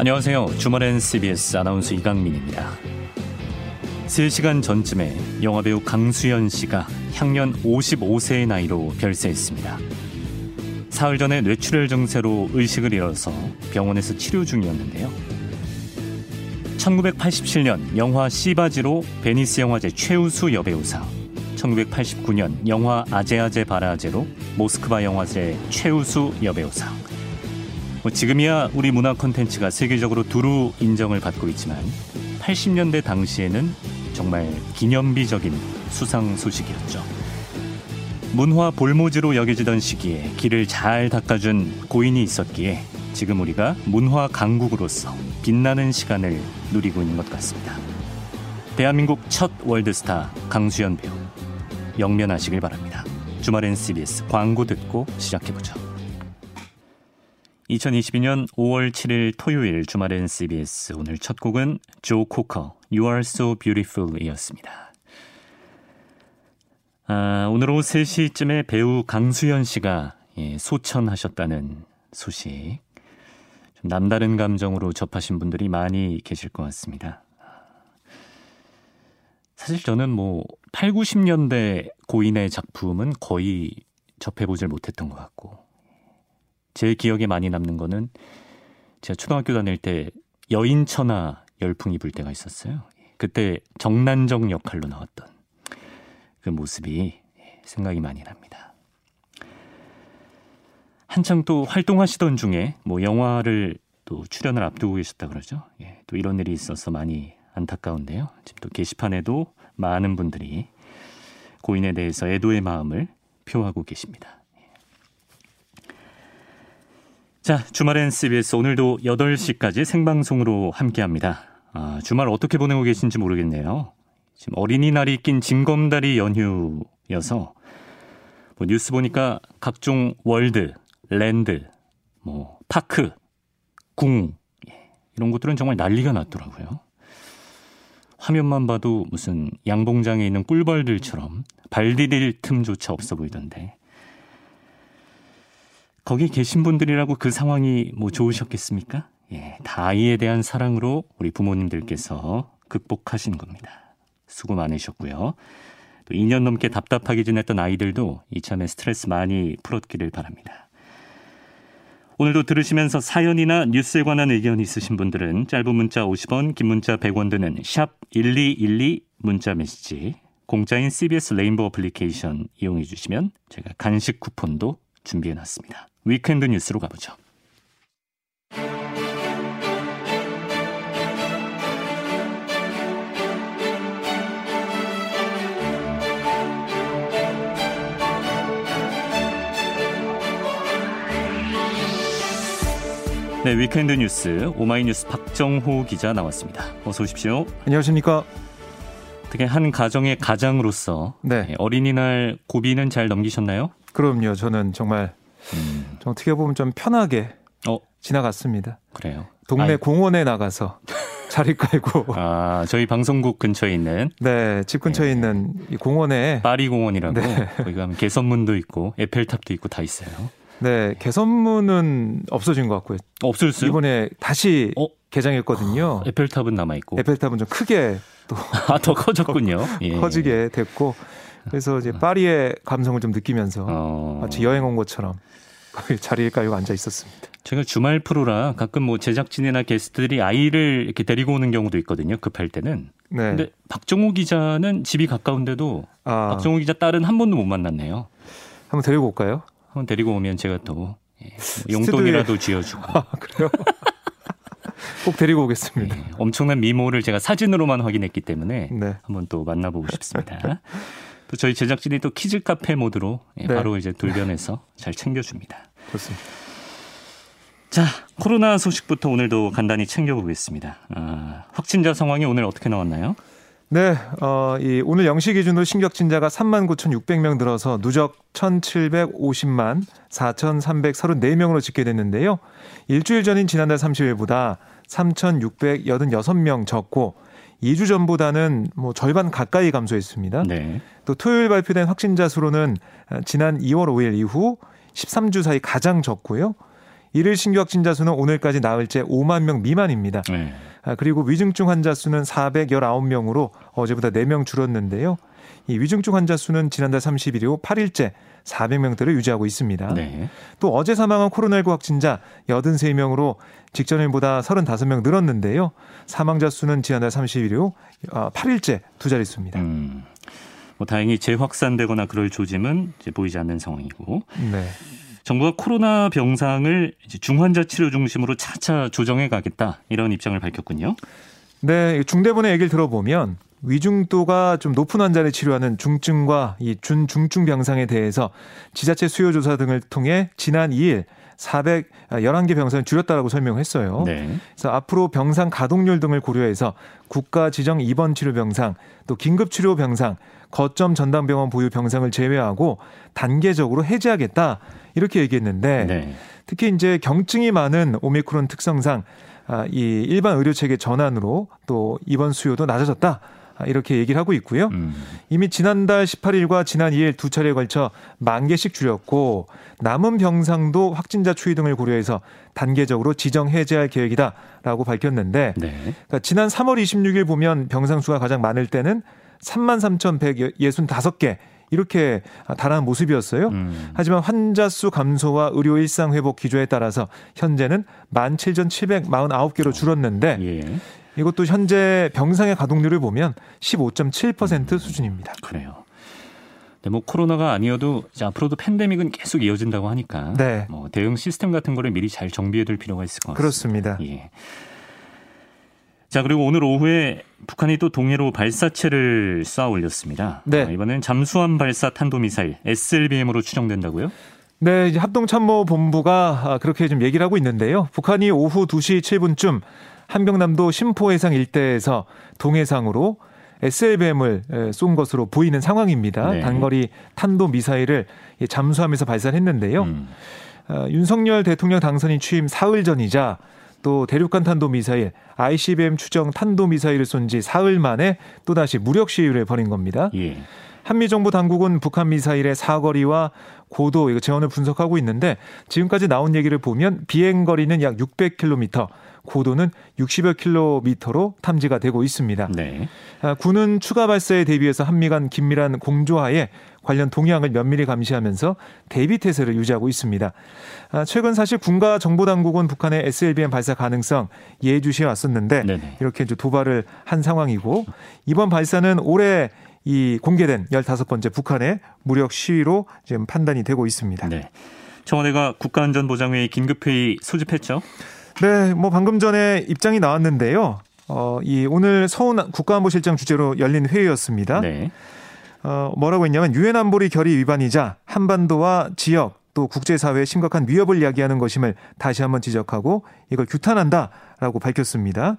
안녕하세요. 주말엔 CBS 아나운서 이강민입니다. 3시간 전쯤에 영화배우 강수연 씨가 향년 55세의 나이로 별세했습니다. 사흘 전에 뇌출혈 증세로 의식을 잃어서 병원에서 치료 중이었는데요. 1987년 영화 씨받이로 베니스 영화제 최우수 여배우상, 1989년 영화 아제아제 바라아제로 모스크바 영화제 최우수 여배우상, 뭐 지금이야 우리 문화 콘텐츠가 세계적으로 두루 인정을 받고 있지만 80년대 당시에는 정말 기념비적인 수상 소식이었죠. 문화 볼모지로 여겨지던 시기에 길을 잘 닦아준 고인이 있었기에 지금 우리가 문화 강국으로서 빛나는 시간을 누리고 있는 것 같습니다. 대한민국 첫 월드스타 강수연 배우 영면하시길 바랍니다. 주말엔 CBS 광고 듣고 시작해보죠. 2022년 5월 7일 토요일 주말엔 CBS 오늘 첫 곡은 조 코커 You Are So Beautiful 이었습니다. 아, 오늘 오후 3시쯤에 배우 강수현 씨가 예, 소천하셨다는 소식 좀 남다른 감정으로 접하신 분들이 많이 계실 것 같습니다. 사실 저는 뭐 8, 90년대 고인의 작품은 거의 접해보질 못했던 것 같고 제 기억에 많이 남는 거는 제가 초등학교 다닐 때 여인천하 열풍이 불 때가 있었어요. 그때 정난정 역할로 나왔던 그 모습이 생각이 많이 납니다. 한창 또 활동하시던 중에 뭐 영화를 또 출연을 앞두고 계셨다 그러죠. 예, 또 이런 일이 있어서 많이 안타까운데요. 지금 또 게시판에도 많은 분들이 고인에 대해서 애도의 마음을 표하고 계십니다. 자, 주말엔 CBS 오늘도 8시까지 생방송으로 함께합니다. 아, 주말 어떻게 보내고 계신지 모르겠네요. 지금 어린이날이 낀 징검다리 연휴여서 뭐 뉴스 보니까 각종 world, land, 뭐 park, 궁 예, 이런 것들은 정말 난리가 났더라고요. 화면만 봐도 무슨 양봉장에 있는 꿀벌들처럼 발 디딜 틈조차 없어 보이던데 거기 계신 분들이라고 그 상황이 뭐 좋으셨겠습니까? 예, 다 아이에 대한 사랑으로 우리 부모님들께서 극복하신 겁니다. 수고 많으셨고요. 또 2년 넘게 답답하게 지냈던 아이들도 이참에 스트레스 많이 풀었기를 바랍니다. 오늘도 들으시면서 사연이나 뉴스에 관한 의견 있으신 분들은 짧은 문자 50원, 긴 문자 100원 드는 샵 1212 문자 메시지 공짜인 CBS 레인보우 어플리케이션 이용해 주시면 제가 간식 쿠폰도 준비해 놨습니다. weekend 뉴스로 가보죠. 네, weekend 뉴스 오마이뉴스 박정호 기자 나왔습니다. 어서 오십시오. 안녕하십니까? 어떻게 한 가정의 가장으로서 네. 어린이날 고비는 잘 넘기셨나요? 그럼요. 저는 정말 음. 좀 어떻게 보면 좀 편하게 어. 지나갔습니다. 그래요. 동네 아이. 공원에 나가서 자리 깔고. 아, 저희 방송국 근처에 있는. 네, 집 근처에 네. 있는 이 공원에. 파리 공원이라고. 네. 거기 가면 개선문도 있고 에펠탑도 있고 다 있어요. 네, 개선문은 없어진 것 같고요. 없을어요 이번에 다시 어? 개장했거든요. 아, 에펠탑은 남아 있고. 에펠탑은 좀 크게 또. 아, 더 커졌군요. 예. 커지게 됐고. 그래서 이제 파리의 감성을 좀 느끼면서 어. 마치 여행 온 것처럼 자리에 깔고 앉아 있었습니다. 제가 주말 프로라 가끔 뭐 제작진이나 게스트들이 아이를 이렇게 데리고 오는 경우도 있거든요. 급할 때는. 네. 근데 박정호 기자는 집이 가까운데도 아. 박정호 기자 딸은 한 번도 못 만났네요. 한번 데리고 올까요? 한번 데리고 오면 제가 또 예, 뭐 용돈이라도 쥐어주고. 아, 그래요? 꼭 데리고 오겠습니다. 예, 엄청난 미모를 제가 사진으로만 확인했기 때문에 네. 한번 또 만나보고 싶습니다. 또 저희 제작진이 또 키즈 카페 모드로 예, 네. 바로 이제 돌변해서 잘 챙겨줍니다. 좋습니다. 자, 코로나 소식부터 오늘도 간단히 챙겨보겠습니다. 아, 확진자 상황이 오늘 어떻게 나왔나요? 네, 어, 이 오늘 0시 기준으로 신규 확진자가 3만 9,600명 늘어서 누적 1,750만 4,334명으로 집계됐는데요. 일주일 전인 지난달 30일보다 3,686명 적고 2주 전보다는 뭐 절반 가까이 감소했습니다. 네. 또 토요일 발표된 확진자 수로는 지난 2월 5일 이후 13주 사이 가장 적고요. 일일 신규 확진자 수는 오늘까지 나흘째 5만 명 미만입니다. 네. 아, 그리고 위중증 환자 수는 419명으로 어제보다 4명 줄었는데요. 이 위중증 환자 수는 지난달 30일 이후 8일째 400명대를 유지하고 있습니다. 네. 또 어제 사망한 코로나19 확진자 83명으로 직전일보다 35명 늘었는데요. 사망자 수는 지난달 30일 이후 8일째 아, 두 자릿수입니다. 음. 뭐 다행히 재확산되거나 그럴 조짐은 보이지 않는 상황이고. 네. 정부가 코로나 병상을 중환자 치료 중심으로 차차 조정해 가겠다 이런 입장을 밝혔군요. 네, 중대본의 얘기를 들어보면 위중도가 좀 높은 환자를 치료하는 중증과 이 준중증 병상에 대해서 지자체 수요 조사 등을 통해 지난 2일 411개 병상을 줄였다라고 설명했어요. 네. 그래서 앞으로 병상 가동률 등을 고려해서 국가 지정 입원 치료 병상, 또 긴급 치료 병상, 거점 전담병원 보유 병상을 제외하고 단계적으로 해제하겠다. 이렇게 얘기했는데 네. 특히 이제 경증이 많은 오미크론 특성상 아, 이 일반 의료 체계 전환으로 또 입원 수요도 낮아졌다. 아, 이렇게 얘기를 하고 있고요. 음. 이미 지난달 18일과 지난 2일 두 차례에 걸쳐 만 개씩 줄였고 남은 병상도 확진자 추이 등을 고려해서 단계적으로 지정 해제할 계획이다라고 밝혔는데 네. 그러니까 지난 3월 26일 보면 병상 수가 가장 많을 때는 3만 3,165개 이렇게 달하는 모습이었어요. 음. 하지만 환자 수 감소와 의료 일상 회복 기조에 따라서 현재는 17,749개로 줄었는데 예. 이것도 현재 병상의 가동률을 보면 15.7% 음. 수준입니다. 그래요. 네, 뭐 코로나가 아니어도 이제 앞으로도 팬데믹은 계속 이어진다고 하니까 네. 뭐 대응 시스템 같은 거를 미리 잘 정비해둘 필요가 있을 것 같습니다. 그렇습니다. 예. 자 그리고 오늘 오후에 북한이 또 동해로 발사체를 쏴 올렸습니다. 네. 아, 이번엔 잠수함 발사 탄도미사일 SLBM으로 추정된다고요? 네, 이제 합동참모본부가 아, 그렇게 좀 얘기를 하고 있는데요. 북한이 오후 2시 7분쯤 한병남도 심포해상 일대에서 동해상으로 SLBM을 쏜 것으로 보이는 상황입니다. 네. 단거리 탄도 미사일을 잠수함에서 발사했는데요. 음. 어, 윤석열 대통령 당선인 취임 사흘 전이자 또 대륙간 탄도 미사일 ICBM 추정 탄도 미사일을 쏜 지 사흘 만에 또다시 무력 시위를 벌인 겁니다. 예. 한미 정부 당국은 북한 미사일의 사거리와 고도 이거 재원을 분석하고 있는데 지금까지 나온 얘기를 보면 비행 거리는 약 600km, 고도는 60여 킬로미터로 탐지가 되고 있습니다. 네. 아, 군은 추가 발사에 대비해서 한미 간 긴밀한 공조하에 관련 동향을 면밀히 감시하면서 대비 태세를 유지하고 있습니다. 아, 최근 사실 군과 정보당국은 북한의 SLBM 발사 가능성 예주시해 왔었는데 네네. 이렇게 이제 도발을 한 상황이고 이번 발사는 올해 이 공개된 15번째 북한의 무력 시위로 지금 판단이 되고 있습니다. 네. 청와대가 국가안전보장회의 긴급회의 소집했죠? 네, 뭐 방금 전에 입장이 나왔는데요. 어, 이 오늘 서훈 국가안보실장 주재로 열린 회의였습니다. 네. 어, 뭐라고 했냐면 유엔 안보리 결의 위반이자 한반도와 지역 또 국제사회에 심각한 위협을 야기하는 것임을 다시 한번 지적하고 이걸 규탄한다라고 밝혔습니다.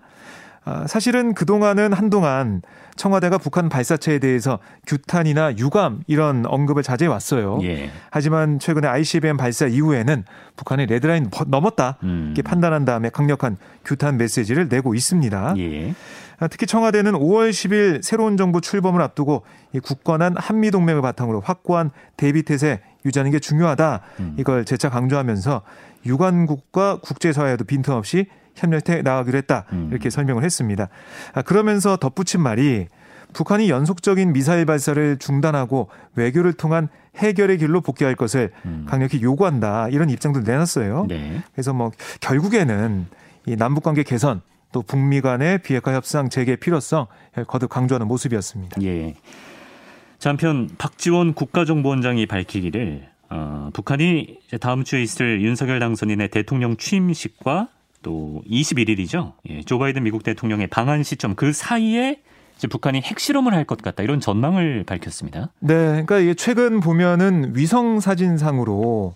아, 사실은 그동안은 한동안 청와대가 북한 발사체에 대해서 규탄이나 유감 이런 언급을 자제해 왔어요. 예. 하지만 최근에 ICBM 발사 이후에는 북한이 레드라인 넘었다 음. 이렇게 판단한 다음에 강력한 규탄 메시지를 내고 있습니다. 예. 아, 특히 청와대는 5월 10일 새로운 정부 출범을 앞두고 이 굳건한 한미 동맹을 바탕으로 확고한 대비 태세 유지하는 게 중요하다. 음. 이걸 재차 강조하면서 유관국과 국제사회에도 빈틈없이 협력해 나가기로 했다. 음. 이렇게 설명을 했습니다. 아, 그러면서 덧붙인 말이 북한이 연속적인 미사일 발사를 중단하고 외교를 통한 해결의 길로 복귀할 것을 음. 강력히 요구한다. 이런 입장도 내놨어요. 네. 그래서 뭐 결국에는 이 남북 관계 개선 또 북미 간의 비핵화 협상 재개 필요성 거듭 강조하는 모습이었습니다. 예. 자, 한편 박지원 국가정보원장이 밝히기를 어, 북한이 다음 주에 있을 윤석열 당선인의 대통령 취임식과 또 21일이죠. 예, 조 바이든 미국 대통령의 방한 시점 그 사이에 북한이 핵실험을 할 것 같다 이런 전망을 밝혔습니다. 네, 그러니까 이게 최근 보면은 위성 사진상으로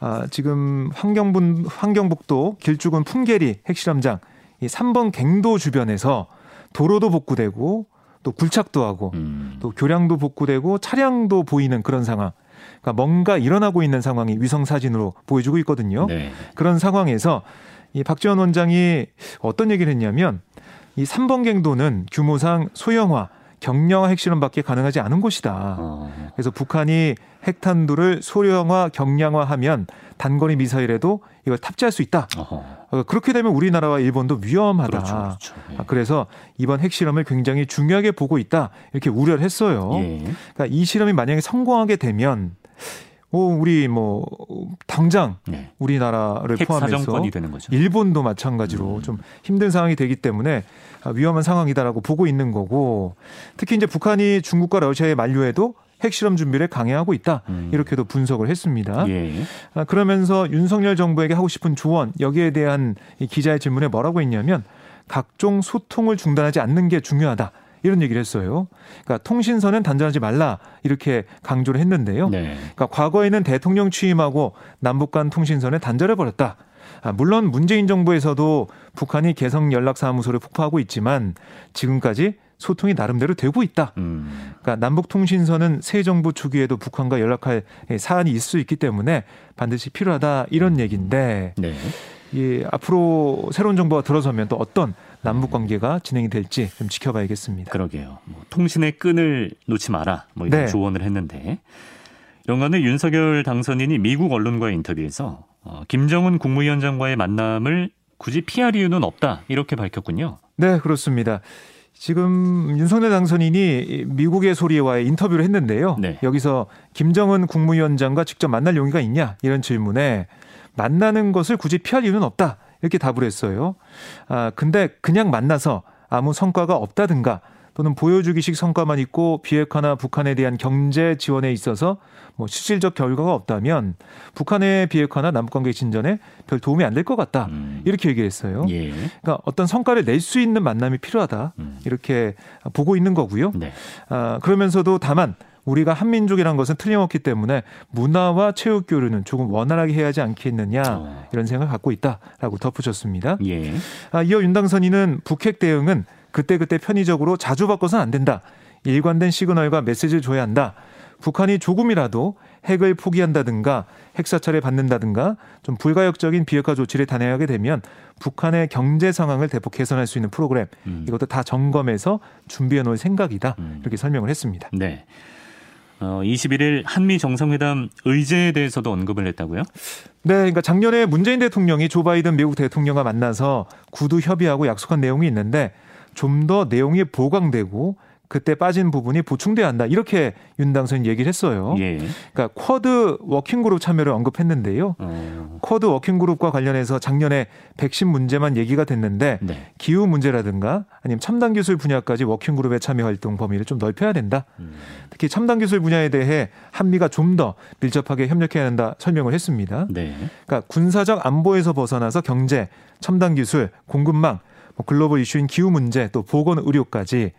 아, 지금 환경분 환경북도 길쭉은 풍계리 핵실험장 이 3번 갱도 주변에서 도로도 복구되고 또 굴착도 하고 음. 또 교량도 복구되고 차량도 보이는 그런 상황. 그러니까 뭔가 일어나고 있는 상황이 위성 사진으로 보여주고 있거든요. 네. 그런 상황에서 이 박지원 원장이 어떤 얘기를 했냐면 이 3번 갱도는 규모상 소형화, 경량화 핵실험밖에 가능하지 않은 곳이다. 어. 그래서 북한이 핵탄두를 소형화, 경량화하면 단거리 미사일에도 이걸 탑재할 수 있다. 어허. 그렇게 되면 우리나라와 일본도 위험하다. 그렇죠, 그렇죠. 예. 그래서 이번 핵실험을 굉장히 중요하게 보고 있다. 이렇게 우려를 했어요. 예. 그러니까 이 실험이 만약에 성공하게 되면 오, 우리 뭐 당장 네. 우리나라를 포함해서 일본도 마찬가지로 음. 좀 힘든 상황이 되기 때문에 위험한 상황이다라고 보고 있는 거고 특히 이제 북한이 중국과 러시아에 만류해도 핵실험 준비를 강행하고 있다 음. 이렇게도 분석을 했습니다. 예. 아, 그러면서 윤석열 정부에게 하고 싶은 조언 여기에 대한 이 기자의 질문에 뭐라고 했냐면 각종 소통을 중단하지 않는 게 중요하다. 이런 얘기를 했어요. 그러니까 통신선은 단절하지 말라 이렇게 강조를 했는데요. 네. 그러니까 과거에는 대통령 취임하고 남북 간 통신선을 단절해 버렸다. 아, 물론 문재인 정부에서도 북한이 개성 연락사무소를 폭파하고 있지만 지금까지 소통이 나름대로 되고 있다. 음. 그러니까 남북 통신선은 새 정부 초기에도 북한과 연락할 사안이 있을 수 있기 때문에 반드시 필요하다 이런 얘기인데 네. 이 앞으로 새로운 정부가 들어서면 또 어떤 남북 관계가 진행이 될지 좀 지켜봐야겠습니다. 그러게요. 뭐 통신의 끈을 놓지 마라. 뭐 이런 네. 조언을 했는데 거는 윤석열 당선인이 미국 언론과의 인터뷰에서 어, 김정은 국무위원장과의 만남을 굳이 피할 이유는 없다 이렇게 밝혔군요. 네, 그렇습니다. 지금 윤석열 당선인이 미국의 소리와의 인터뷰를 했는데요. 네. 여기서 김정은 국무위원장과 직접 만날 용의가 있냐 이런 질문에 만나는 것을 굳이 피할 이유는 없다. 이렇게 답을 했어요. 아, 근데 그냥 만나서 아무 성과가 없다든가 또는 보여주기식 성과만 있고 비핵화나 북한에 대한 경제 지원에 있어서 뭐 실질적 결과가 없다면 북한의 비핵화나 남북관계 진전에 별 도움이 안 될 것 같다 음. 이렇게 얘기를 했어요. 예. 그러니까 어떤 성과를 낼 수 있는 만남이 필요하다 음. 이렇게 보고 있는 거고요. 네. 아, 그러면서도 다만 우리가 한민족이란 것은 틀림없기 때문에 문화와 체육 교류는 조금 원활하게 해야 하지 않겠느냐 어. 이런 생각을 갖고 있다라고 덧붙였습니다. 예. 아, 이어 윤당선인은 북핵 대응은 그때그때 편의적으로 자주 바꿔서는 안 된다. 일관된 시그널과 메시지를 줘야 한다. 북한이 조금이라도 핵을 포기한다든가 핵사찰을 받는다든가 좀 불가역적인 비핵화 조치를 단행하게 되면 북한의 경제 상황을 대폭 개선할 수 있는 프로그램 음. 이것도 다 점검해서 준비해 놓을 생각이다. 음. 이렇게 설명을 했습니다. 네. 어, 21일 한미 정상회담 의제에 대해서도 언급을 했다고요? 네, 그러니까 작년에 문재인 대통령이 조 바이든 미국 대통령과 만나서 구두 협의하고 약속한 내용이 있는데 좀 더 내용이 보강되고 그때 빠진 부분이 보충돼야 한다. 이렇게 윤 당선인 얘기를 했어요. 예. 그러니까 쿼드 워킹그룹 참여를 언급했는데요. 어. 쿼드 워킹그룹과 관련해서 작년에 백신 문제만 얘기가 됐는데 네. 기후 문제라든가 아니면 첨단 기술 분야까지 워킹그룹의 참여 활동 범위를 좀 넓혀야 된다. 음. 특히 첨단 기술 분야에 대해 한미가 좀 더 밀접하게 협력해야 한다 설명을 했습니다. 네. 그러니까 군사적 안보에서 벗어나서 경제, 첨단 기술, 공급망, 뭐 글로벌 이슈인 기후 문제 또 보건 의료까지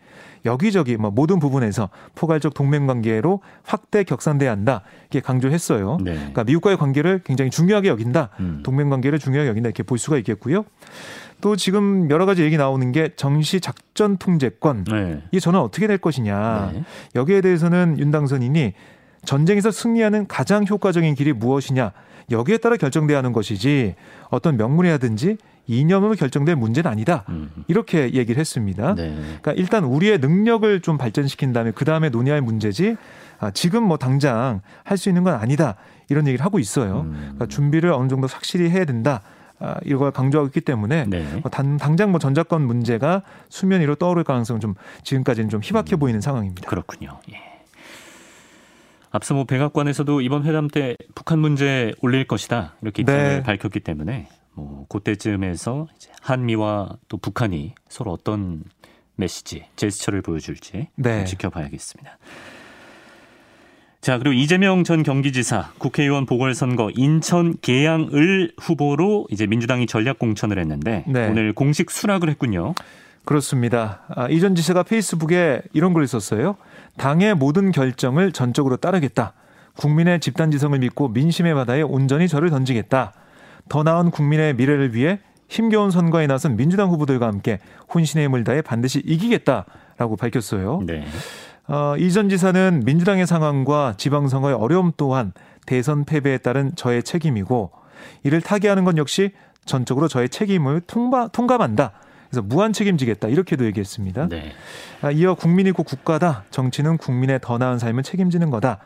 여기저기 뭐 모든 부분에서 포괄적 동맹 관계로 확대 격상돼야 한다 이렇게 강조했어요. 네. 그러니까 미국과의 관계를 굉장히 중요하게 여긴다. 음. 동맹 관계를 중요하게 여긴다 이렇게 볼 수가 있겠고요. 또 지금 여러 가지 얘기 나오는 게 정시 작전 통제권 네. 이게 저는 어떻게 될 것이냐 네. 여기에 대해서는 윤 당선인이 전쟁에서 승리하는 가장 효과적인 길이 무엇이냐 여기에 따라 결정돼야 하는 것이지 어떤 명분이라든지 이념으로 결정된 문제는 아니다. 음. 이렇게 얘기를 했습니다. 네. 그러니까 일단 우리의 능력을 좀 발전시킨 다음에 그 다음에 논의할 문제지 아, 지금 뭐 당장 할 수 있는 건 아니다. 이런 얘기를 하고 있어요. 음. 그러니까 준비를 어느 정도 확실히 해야 된다. 아, 이걸 강조하고 있기 때문에 네. 뭐 단, 당장 뭐 전자권 문제가 수면 위로 떠오를 가능성은 좀 지금까지는 좀 희박해 음. 보이는 상황입니다. 그렇군요. 예. 앞서 뭐 백악관에서도 이번 회담 때 북한 문제 올릴 것이다 이렇게 입장을 네. 밝혔기 때문에 뭐 그때쯤에서 한미와 또 북한이 서로 어떤 메시지, 제스처를 보여줄지 네. 지켜봐야겠습니다. 자, 그리고 이재명 전 경기지사 국회의원 보궐선거 인천 계양을 후보로 이제 민주당이 전략 공천을 했는데 네. 오늘 공식 수락을 했군요. 그렇습니다. 아, 이전 지사가 페이스북에 이런 글을 썼어요. 당의 모든 결정을 전적으로 따르겠다. 국민의 집단지성을 믿고 민심의 바다에 온전히 저를 던지겠다. 더 나은 국민의 미래를 위해 힘겨운 선거에 나선 민주당 후보들과 함께 혼신의 힘을 다해 반드시 이기겠다라고 밝혔어요. 네. 어, 이전 지사는 민주당의 상황과 지방선거의 어려움 또한 대선 패배에 따른 저의 책임이고 이를 타개하는 건 역시 전적으로 저의 책임을 통바, 통감한다. 그래서 무한 책임지겠다 이렇게도 얘기했습니다. 네. 아, 이어 국민이고 국가다. 정치는 국민의 더 나은 삶을 책임지는 거다.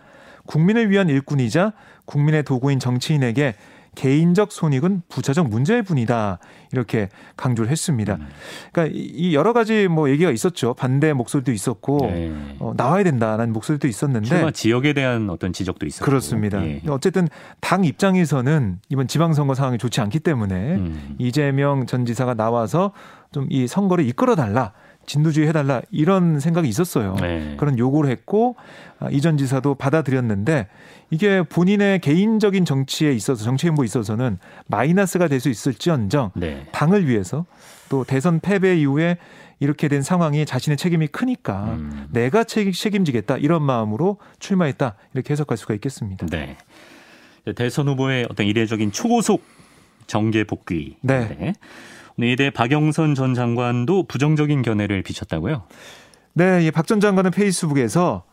국민을 위한 일꾼이자 국민의 도구인 정치인에게 개인적 손익은 부차적 문제일 뿐이다. 이렇게 강조를 했습니다. 음. 그러니까 이 여러 가지 뭐 얘기가 있었죠. 반대 목소리도 있었고 네. 어, 나와야 된다라는 목소리도 있었는데 출마 지역에 대한 어떤 지적도 있었고 그렇습니다. 예. 어쨌든 당 입장에서는 이번 지방선거 상황이 좋지 않기 때문에 음. 이재명 전 지사가 나와서 좀 이 선거를 이끌어 달라. 진두주의 해달라 이런 생각이 있었어요. 네. 그런 요구를 했고 아, 이전 지사도 받아들였는데 이게 본인의 개인적인 정치에 있어서 정치 행보에 있어서는 마이너스가 될 수 있을지언정 네. 당을 위해서 또 대선 패배 이후에 이렇게 된 상황이 자신의 책임이 크니까 음. 내가 책임지겠다 이런 마음으로 출마했다 이렇게 해석할 수가 있겠습니다. 네. 대선 후보의 어떤 이례적인 초고속 정계 복귀. 네. 네. 이대 박영선 전 장관도 부정적인 견해를 비쳤다고요? 네, 박전 장관은 페이스북에서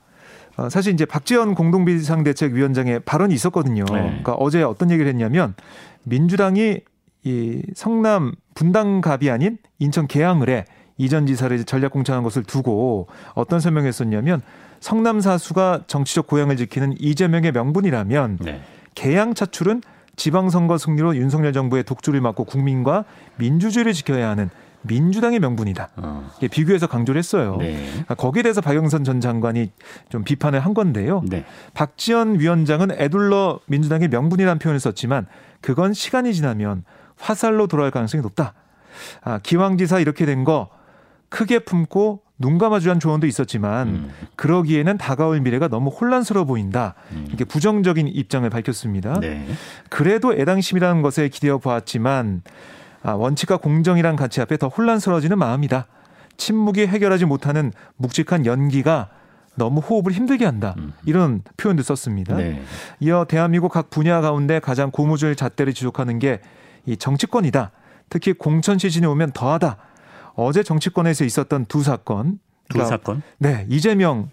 어, 사실 이제 박지원 공동비상대책위원장의 발언이 있었거든요. 네. 그러니까 어제 어떤 얘기를 했냐면 민주당이 이 성남 분당갑이 아닌 인천 계양을에 이전 지사를 전략 공천한 것을 두고 어떤 설명했었냐면 성남 사수가 정치적 고향을 지키는 이재명의 명분이라면 네. 계양 차출은 지방선거 승리로 윤석열 정부의 독주를 막고 국민과 민주주의를 지켜야 하는 민주당의 명분이다. 어. 비교해서 강조를 했어요. 네. 그러니까 거기에 대해서 박영선 전 장관이 좀 비판을 한 건데요. 네. 박지원 위원장은 애둘러 민주당의 명분이라는 표현을 썼지만 그건 시간이 지나면 화살로 돌아갈 가능성이 높다. 아, 기왕 지사 이렇게 된 거 크게 품고 눈 감아주한 조언도 있었지만 음. 그러기에는 다가올 미래가 너무 혼란스러워 보인다. 음. 이렇게 부정적인 입장을 밝혔습니다. 네. 그래도 애당심이라는 것에 기대어 보았지만 아, 원칙과 공정이란 가치 앞에 더 혼란스러워지는 마음이다. 침묵이 해결하지 못하는 묵직한 연기가 너무 호흡을 힘들게 한다. 음. 이런 표현도 썼습니다. 네. 이어 대한민국 각 분야 가운데 가장 고무줄 잣대를 지속하는 게 이 정치권이다. 특히 공천 시즌이 오면 더하다. 어제 정치권에서 있었던 두 사건. 그러니까, 두 사건? 네, 이재명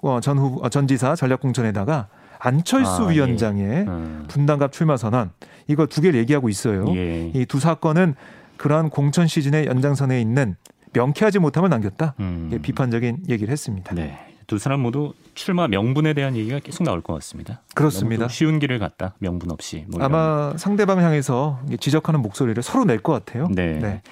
어, 전 후보 어, 전 지사 전략 공천에다가 안철수 아, 예. 위원장의 예. 음. 분당갑 출마 선언 이거 두 개를 얘기하고 있어요. 예. 이두 사건은 그러한 공천 시즌의 연장선에 있는 명쾌하지 못함을 남겼다. 음. 예, 비판적인 얘기를 했습니다. 네. 두 사람 모두 출마 명분에 대한 얘기가 계속 나올 것 같습니다. 그렇습니다. 쉬운 길을 갔다 명분 없이. 뭐 아마 상대방 향해서 지적하는 목소리를 서로 낼 것 같아요. 네. 네.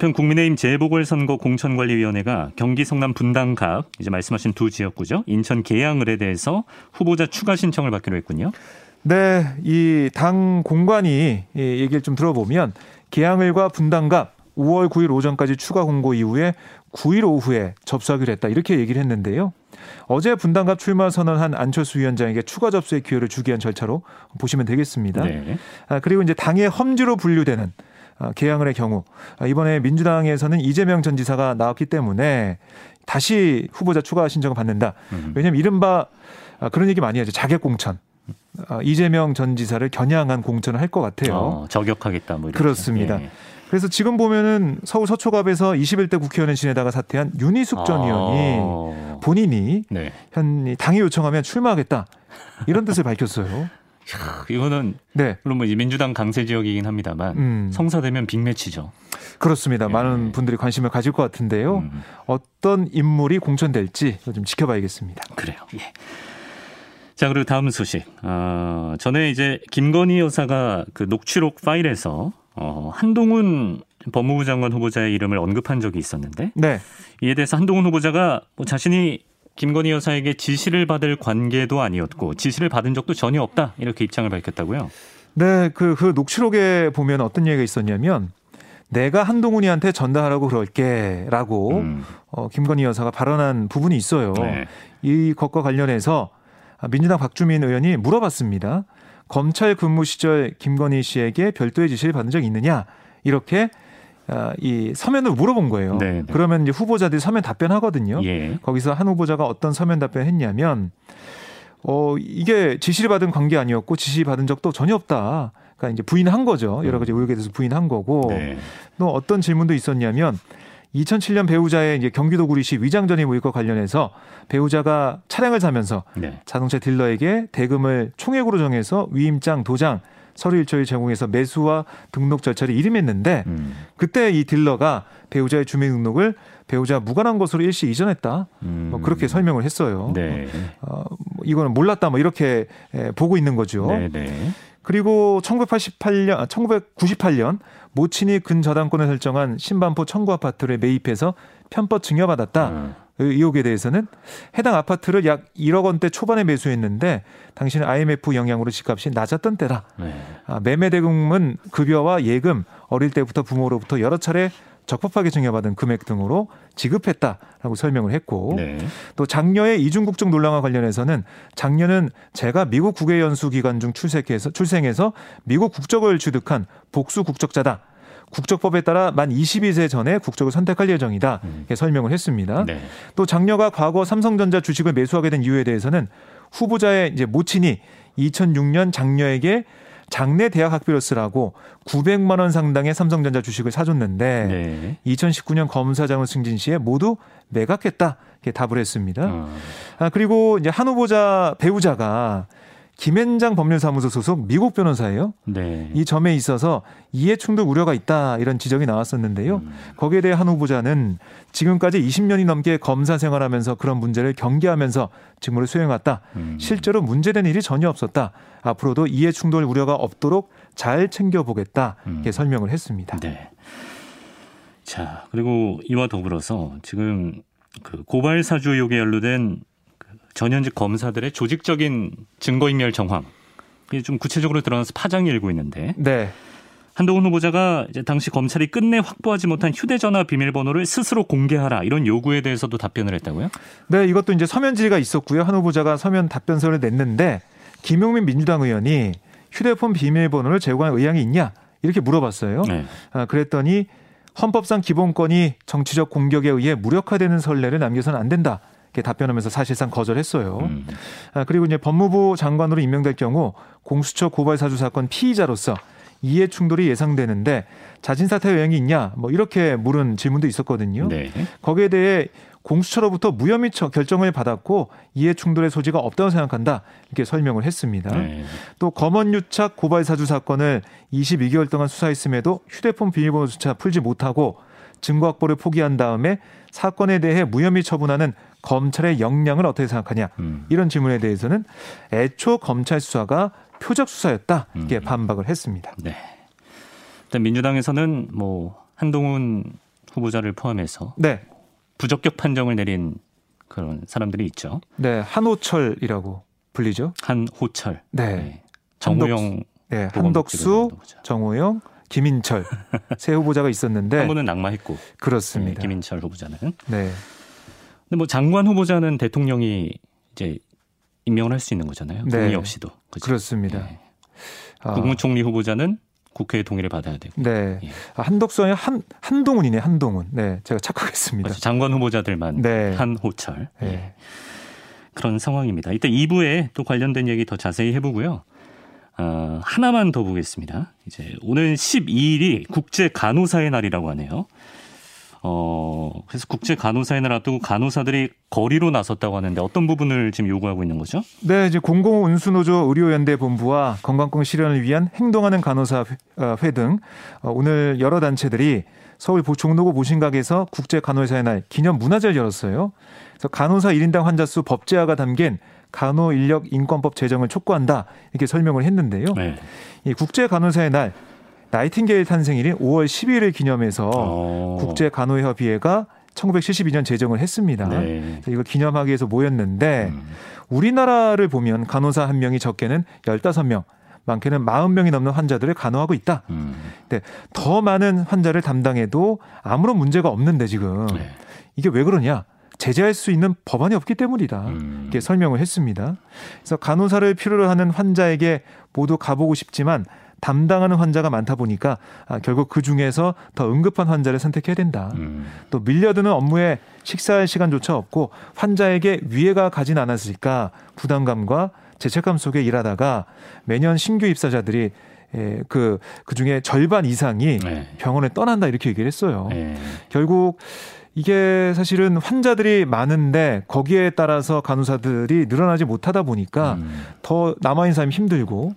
한편 국민의힘 재보궐선거 공천관리위원회가 경기 성남 분당갑 이제 말씀하신 두 지역구죠 인천 계양을에 대해서 후보자 추가 신청을 받기로 했군요. 네, 이 당 공관이 얘기를 좀 들어보면 계양을과 분당갑 5월 9일 오전까지 추가 공고 이후에 9일 오후에 접수하기로 했다 이렇게 얘기를 했는데요. 어제 분당갑 출마 선언한 안철수 위원장에게 추가 접수의 기회를 주기 위한 절차로 보시면 되겠습니다. 네. 아, 그리고 이제 당의 험지로 분류되는 아, 개항을의 경우 아, 이번에 민주당에서는 이재명 전 지사가 나왔기 때문에 다시 후보자 추가 신청을 받는다. 음. 왜냐하면 이른바 아, 그런 얘기 많이 하죠. 자객 공천. 이재명 전 지사를 겨냥한 공천을 할 것 같아요. 어, 저격하겠다. 뭐 그렇습니다. 예. 그래서 지금 보면은 서울 서초갑에서 21대 국회의원을 지내다가 사퇴한 윤희숙 전 의원이 본인이 네. 현 당이 요청하면 출마하겠다 이런 뜻을 밝혔어요. 이거는 네. 물론 뭐 민주당 강세 지역이긴 합니다만 음. 성사되면 빅매치죠. 그렇습니다. 예. 많은 분들이 관심을 가질 것 같은데요. 음. 어떤 인물이 공천될지 좀 지켜봐야겠습니다. 그래요. 예. 자 그리고 다음 소식. 어, 전에 이제 김건희 여사가 그 녹취록 파일에서 어, 한동훈 법무부 장관 후보자의 이름을 언급한 적이 있었는데 네. 이에 대해서 한동훈 후보자가 뭐 자신이 김건희 여사에게 지시를 받을 관계도 아니었고 지시를 받은 적도 전혀 없다 이렇게 입장을 밝혔다고요. 네, 그, 그 녹취록에 보면 어떤 얘기가 있었냐면 내가 한동훈이한테 전달하라고 그럴게라고 음. 어, 김건희 여사가 발언한 부분이 있어요. 네. 이 것과 관련해서 민주당 박주민 의원이 물어봤습니다. 검찰 근무 시절 김건희 씨에게 별도의 지시를 받은 적이 있느냐 이렇게 아, 이 서면을 물어본 거예요. 네, 네. 그러면 이제 후보자들이 서면 답변하거든요. 예. 거기서 한 후보자가 어떤 서면 답변했냐면 어 이게 지시를 받은 관계 아니었고 지시 받은 적도 전혀 없다. 그러니까 이제 부인한 거죠. 여러 가지 음. 의혹에 대해서 부인한 거고 네. 또 어떤 질문도 있었냐면 2007년 배우자의 이제 경기도 구리시 위장전입 의혹과 관련해서 배우자가 차량을 사면서 네. 자동차 딜러에게 대금을 총액으로 정해서 위임장, 도장, 서류 일처를 제공해서 매수와 등록 절차를 이름했는데 음. 그때 이 딜러가 배우자의 주민등록을 배우자 무관한 것으로 일시 이전했다. 음. 뭐 그렇게 설명을 했어요. 네. 어, 뭐 이거는 몰랐다. 뭐 이렇게 보고 있는 거죠. 네, 네. 그리고 1988년, 1998년 모친이 근저당권을 설정한 신반포 청구 아파트를 매입해서 편법 증여받았다. 음. 의혹에 대해서는 해당 아파트를 약 1억 원대 초반에 매수했는데 당신은 IMF 영향으로 집값이 낮았던 때라. 네. 아, 매매 대금은 급여와 예금 어릴 때부터 부모로부터 여러 차례 적법하게 증여받은 금액 등으로 지급했다라고 설명을 했고 네. 또 장녀의 이중 국적 논란과 관련해서는 장녀는 제가 미국 국외 연수 기간 중 출생해서 출생해서 미국 국적을 취득한 복수 국적자다. 국적법에 따라 만 22세 전에 국적을 선택할 예정이다. 음. 이렇게 설명을 했습니다. 네. 또 장녀가 과거 삼성전자 주식을 매수하게 된 이유에 대해서는 후보자의 이제 모친이 2006년 장녀에게 장래 대학 학비로 쓰라고 900만 원 상당의 삼성전자 주식을 사줬는데 네. 2019년 검사장을 승진 시에 모두 매각했다 이렇게 답을 했습니다. 어. 아, 그리고 이제 한 후보자 배우자가 김현장 법률사무소 소속 미국 변호사예요. 네. 이 점에 있어서 이해 충돌 우려가 있다 이런 지적이 나왔었는데요. 음. 거기에 대해 한 후보자는 지금까지 20년이 넘게 검사 생활하면서 그런 문제를 경계하면서 직무를 수행했다. 음. 실제로 문제된 일이 전혀 없었다. 앞으로도 이해 충돌 우려가 없도록 잘 챙겨보겠다 이렇게 음. 설명을 했습니다. 네. 자 그리고 이와 더불어서 지금 그 고발 사주 의혹에 연루된 전현직 검사들의 조직적인 증거인멸 정황 이게 좀 구체적으로 드러나서 파장이 일고 있는데 네. 한동훈 후보자가 이제 당시 검찰이 끝내 확보하지 못한 휴대전화 비밀번호를 스스로 공개하라 이런 요구에 대해서도 답변을 했다고요? 네, 이것도 이제 서면 질의가 있었고요. 한 후보자가 서면 답변서를 냈는데 김용민 민주당 의원이 휴대폰 비밀번호를 제공할 의향이 있냐 이렇게 물어봤어요. 네. 아, 그랬더니 헌법상 기본권이 정치적 공격에 의해 무력화되는 선례를 남겨서는 안 된다. 이렇게 답변하면서 사실상 거절했어요. 음. 아, 그리고 이제 법무부 장관으로 임명될 경우 공수처 고발 사주 사건 피의자로서 이해 충돌이 예상되는데 자진 사퇴 의향이 있냐 뭐 이렇게 물은 질문도 있었거든요. 네. 거기에 대해 공수처로부터 무혐의 결정을 받았고 이해 충돌의 소지가 없다고 생각한다 이렇게 설명을 했습니다. 네. 또 검언 유착 고발 사주 사건을 22개월 동안 수사했음에도 휴대폰 비밀번호조차 풀지 못하고 증거 확보를 포기한 다음에 사건에 대해 무혐의 처분하는 검찰의 역량을 어떻게 생각하냐 음. 이런 질문에 대해서는 애초 검찰 수사가 표적 수사였다 이렇게 음. 반박을 했습니다. 네. 일단 민주당에서는 뭐 한동훈 후보자를 포함해서 네. 부적격 판정을 내린 그런 사람들이 있죠. 네, 한호철이라고 불리죠. 한호철. 네. 네. 정우영. 네, 한덕수, 정우영, 김인철 세 후보자가 있었는데 한 분은 낙마했고 그렇습니다. 네, 김인철 후보자는. 네. 근데 뭐 장관 후보자는 대통령이 이제 임명을 할 수 있는 거잖아요. 네. 동의 없이도. 그렇죠? 그렇습니다 네. 아. 국무총리 후보자는 국회의 동의를 받아야 되고. 네. 예. 아, 한덕수의 한 한동훈이네 한동훈. 네, 제가 착각했습니다. 맞아, 장관 후보자들만 네. 한호철. 네. 예. 그런 상황입니다. 이따 2부에 또 관련된 얘기 더 자세히 해보고요. 어, 하나만 더 보겠습니다. 이제 오늘 12일이 국제 간호사의 날이라고 하네요. 어, 그래서 국제 간호사의 날 앞두고 간호사들이 거리로 나섰다고 하는데 어떤 부분을 지금 요구하고 있는 거죠? 네, 이제 공공 운수 노조 의료 연대 본부와 건강권 실현을 위한 행동하는 간호사 회등 어, 오늘 여러 단체들이 서울 종로구 모신각에서 국제 간호사의 날 기념 문화제를 열었어요. 그래서 간호사 1인당 환자 수 법제화가 담긴 간호 인력 인권법 제정을 촉구한다 이렇게 설명을 했는데요. 네. 이 국제 간호사의 날 나이팅게일 탄생일인 5월 12일을 기념해서 어. 국제 간호협의회가 1972년 제정을 했습니다. 네. 이거 기념하기 위해서 모였는데 음. 우리나라를 보면 간호사 한 명이 적게는 15명, 많게는 40명이 넘는 환자들을 간호하고 있다. 음. 근데 더 많은 환자를 담당해도 아무런 문제가 없는데 지금 네. 이게 왜 그러냐? 제재할 수 있는 법안이 없기 때문이다. 음. 이렇게 설명을 했습니다. 그래서 간호사를 필요로 하는 환자에게 모두 가보고 싶지만 담당하는 환자가 많다 보니까 아, 결국 그 중에서 더 응급한 환자를 선택해야 된다. 음. 또 밀려드는 업무에 식사할 시간조차 없고 환자에게 위해가 가진 않았으니까 부담감과 죄책감 속에 일하다가 매년 신규 입사자들이 예, 그, 그 중에 절반 이상이 네. 병원에 떠난다 이렇게 얘기를 했어요. 네. 결국 이게 사실은 환자들이 많은데 거기에 따라서 간호사들이 늘어나지 못하다 보니까 음. 더 남아있는 사람이 힘들고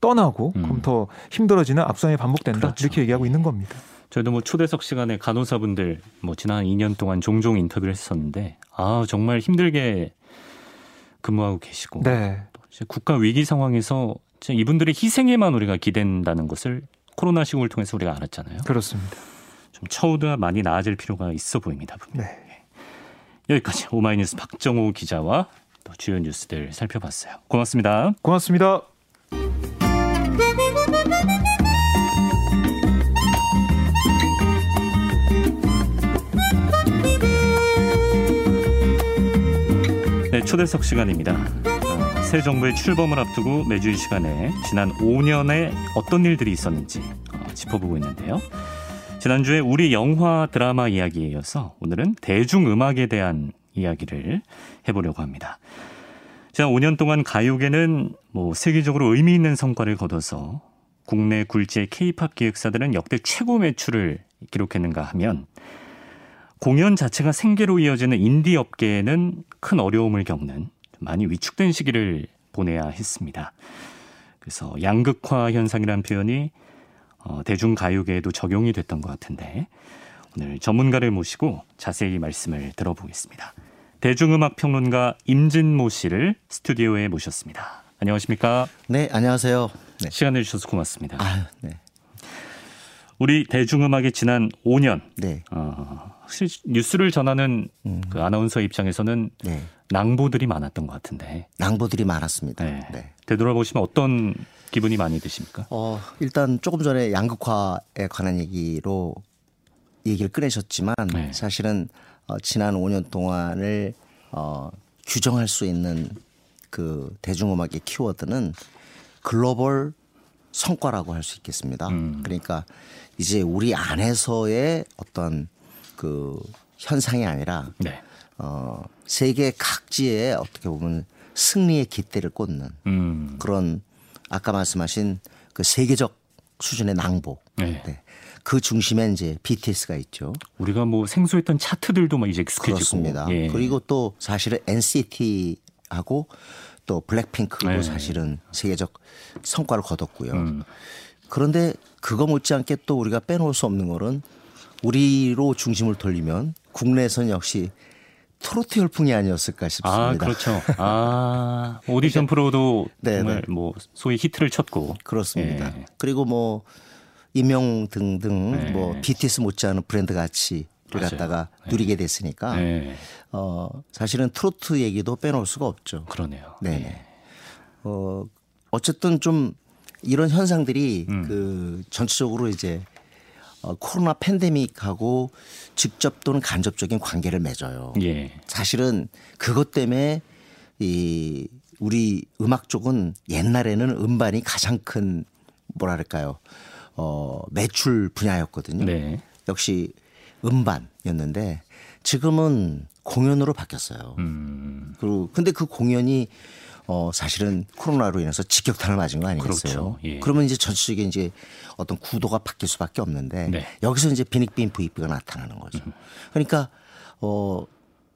떠나고 음. 그럼 더 힘들어지는 악순환이 반복된다 그렇죠. 이렇게 얘기하고 있는 겁니다. 저희도 뭐 초대석 시간에 간호사분들 뭐 지난 2년 동안 종종 인터뷰를 했었는데 아 정말 힘들게 근무하고 계시고 네. 국가 위기 상황에서 이분들의 희생에만 우리가 기댄다는 것을 코로나 시국을 통해서 우리가 알았잖아요. 그렇습니다. 좀 처우가 많이 나아질 필요가 있어 보입니다. 네. 예. 여기까지 오마이뉴스 박정호 기자와 또 주요 뉴스들 살펴봤어요. 고맙습니다. 고맙습니다. 초대석 시간입니다. 어, 새 정부의 출범을 앞두고 매주 이 시간에 지난 5년에 어떤 일들이 있었는지 어, 짚어보고 있는데요. 지난주에 우리 영화 드라마 이야기에 이어서 오늘은 대중음악에 대한 이야기를 해보려고 합니다. 지난 5년 동안 가요계는 뭐 세계적으로 의미 있는 성과를 거둬서 국내 굴지의 케이팝 기획사들은 역대 최고 매출을 기록했는가 하면 공연 자체가 생계로 이어지는 인디 업계에는 큰 어려움을 겪는 많이 위축된 시기를 보내야 했습니다. 그래서 양극화 현상이라는 표현이 어, 대중 가요계에도 적용이 됐던 것 같은데 오늘 전문가를 모시고 자세히 말씀을 들어보겠습니다. 대중음악 평론가 임진모 씨를 스튜디오에 모셨습니다. 안녕하십니까? 네, 안녕하세요. 네. 시간 내주셔서 고맙습니다. 아, 네. 우리 대중음악의 지난 5년. 네. 어, 혹시 뉴스를 전하는 음. 그 아나운서 입장에서는 네. 낭보들이 많았던 것 같은데. 낭보들이 많았습니다. 네. 네. 되돌아보시면 어떤 기분이 많이 드십니까? 어, 일단 조금 전에 양극화에 관한 얘기로 얘기를 꺼내셨지만 네. 사실은 어, 지난 5년 동안을 어, 규정할 수 있는 그 대중음악의 키워드는 글로벌 성과라고 할 수 있겠습니다. 음. 그러니까 이제 우리 안에서의 어떤 그 현상이 아니라 네. 어, 세계 각지에 어떻게 보면 승리의 깃대를 꽂는 음. 그런 아까 말씀하신 그 세계적 수준의 낭보. 네. 네. 그 중심에 이제 BTS가 있죠. 우리가 뭐 생소했던 차트들도 막 이제 익숙해지고. 그렇습니다. 예. 그리고 또 사실은 NCT하고 또 블랙핑크도 네. 사실은 세계적 성과를 거뒀고요. 음. 그런데 그거 못지않게 또 우리가 빼놓을 수 없는 거는 우리로 중심을 돌리면 국내에서는 역시 트로트 열풍이 아니었을까 싶습니다. 아, 그렇죠. 아, 오디션 프로도 네, 정말 네. 뭐 소위 히트를 쳤고. 그렇습니다. 예. 그리고 뭐 임용 등등 네. 뭐 BTS 못지않은 브랜드 가치를 맞아요. 갖다가 네. 누리게 됐으니까 네. 어, 사실은 트로트 얘기도 빼놓을 수가 없죠. 그러네요. 네. 네. 어, 어쨌든 좀 이런 현상들이 음. 그 전체적으로 이제 어, 코로나 팬데믹하고 직접 또는 간접적인 관계를 맺어요. 예. 사실은 그것 때문에 이 우리 음악 쪽은 옛날에는 음반이 가장 큰 뭐랄까요 어 매출 분야였거든요. 네. 역시 음반이었는데 지금은 공연으로 바뀌었어요. 음. 그리고 근데 그 공연이 어 사실은 코로나로 인해서 직격탄을 맞은 거 아니겠어요? 그렇죠. 예. 그러면 이제 전체적인 이제 어떤 구도가 바뀔 수밖에 없는데 네. 여기서 이제 비닉빈 부익비가 나타나는 거죠. 음. 그러니까 어